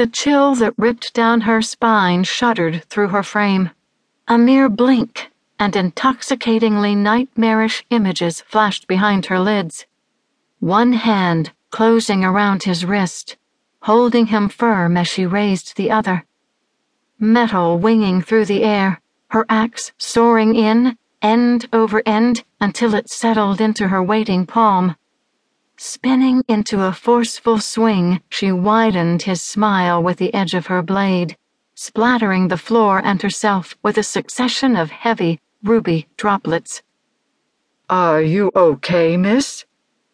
The chill that ripped down her spine shuddered through her frame. A mere blink, and intoxicatingly nightmarish images flashed behind her lids. One hand closing around his wrist, holding him firm as she raised the other. Metal winging through the air, her axe soaring in, end over end, until it settled into her waiting palm. Spinning into a forceful swing, she widened his smile with the edge of her blade, splattering the floor and herself with a succession of heavy, ruby droplets. Are you okay, miss?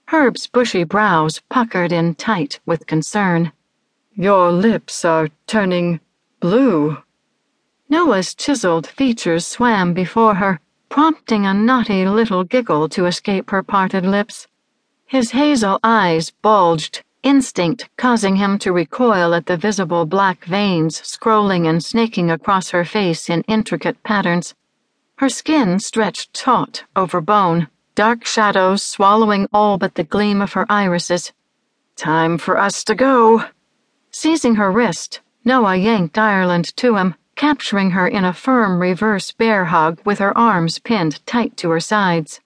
Herb's bushy brows puckered in tight with concern. Your lips are turning blue. Noah's chiseled features swam before her, prompting a naughty little giggle to escape her parted lips. His hazel eyes bulged, instinct causing him to recoil at the visible black veins scrolling and snaking across her face in intricate patterns. Her skin stretched taut over bone, dark shadows swallowing all but the gleam of her irises. Time for us to go. Seizing her wrist, Noah yanked Ireland to him, capturing her in a firm reverse bear hug with her arms pinned tight to her sides.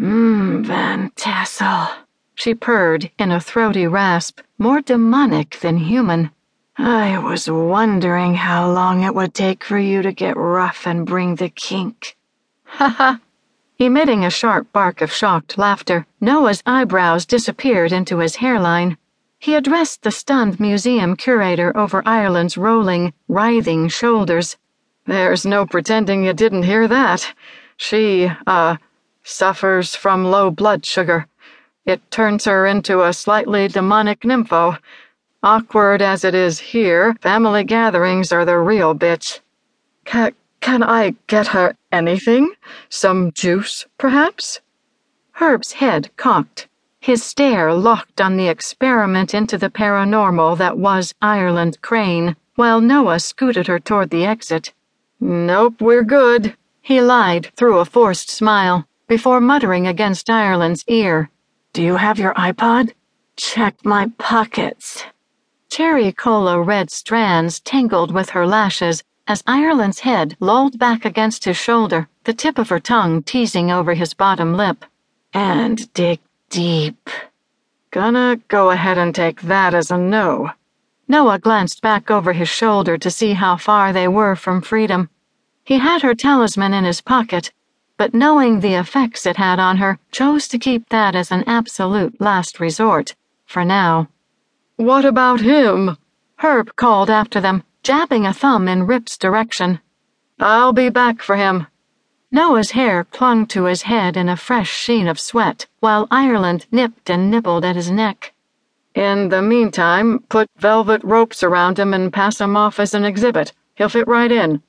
Mmm, Van Tassel, she purred in a throaty rasp, more demonic than human. I was wondering how long it would take for you to get rough and bring the kink. Ha ha. Emitting a sharp bark of shocked laughter, Noah's eyebrows disappeared into his hairline. He addressed the stunned museum curator over Ireland's rolling, writhing shoulders. There's no pretending you didn't hear that. She, uh, suffers from low blood sugar. It turns her into a slightly demonic nympho. Awkward as it is here, family gatherings are the real bitch. Can, can I get her anything? Some juice, perhaps? Herb's head cocked, his stare locked on the experiment into the paranormal that was Ireland Crane, while Noah scooted her toward the exit. Nope, we're good, he lied through a forced smile before muttering against Ireland's ear. Do you have your iPod? Check my pockets. Cherry cola red strands tangled with her lashes as Ireland's head lolled back against his shoulder, the tip of her tongue teasing over his bottom lip. And dig deep. Gonna go ahead and take that as a no. Noah glanced back over his shoulder to see how far they were from freedom. He had her talisman in his pocket but knowing the effects it had on her, chose to keep that as an absolute last resort, for now. What about him? Herb called after them, jabbing a thumb in Rip's direction. I'll be back for him. Noah's hair clung to his head in a fresh sheen of sweat, while Ireland nipped and nibbled at his neck. In the meantime, put velvet ropes around him and pass him off as an exhibit. He'll fit right in.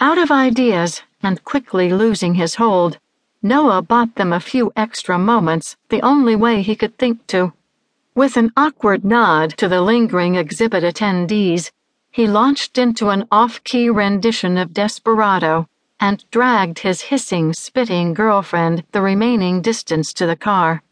Out of ideas, and quickly losing his hold, Noah bought them a few extra moments, the only way he could think to. With an awkward nod to the lingering exhibit attendees, he launched into an off key rendition of Desperado and dragged his hissing, spitting girlfriend the remaining distance to the car.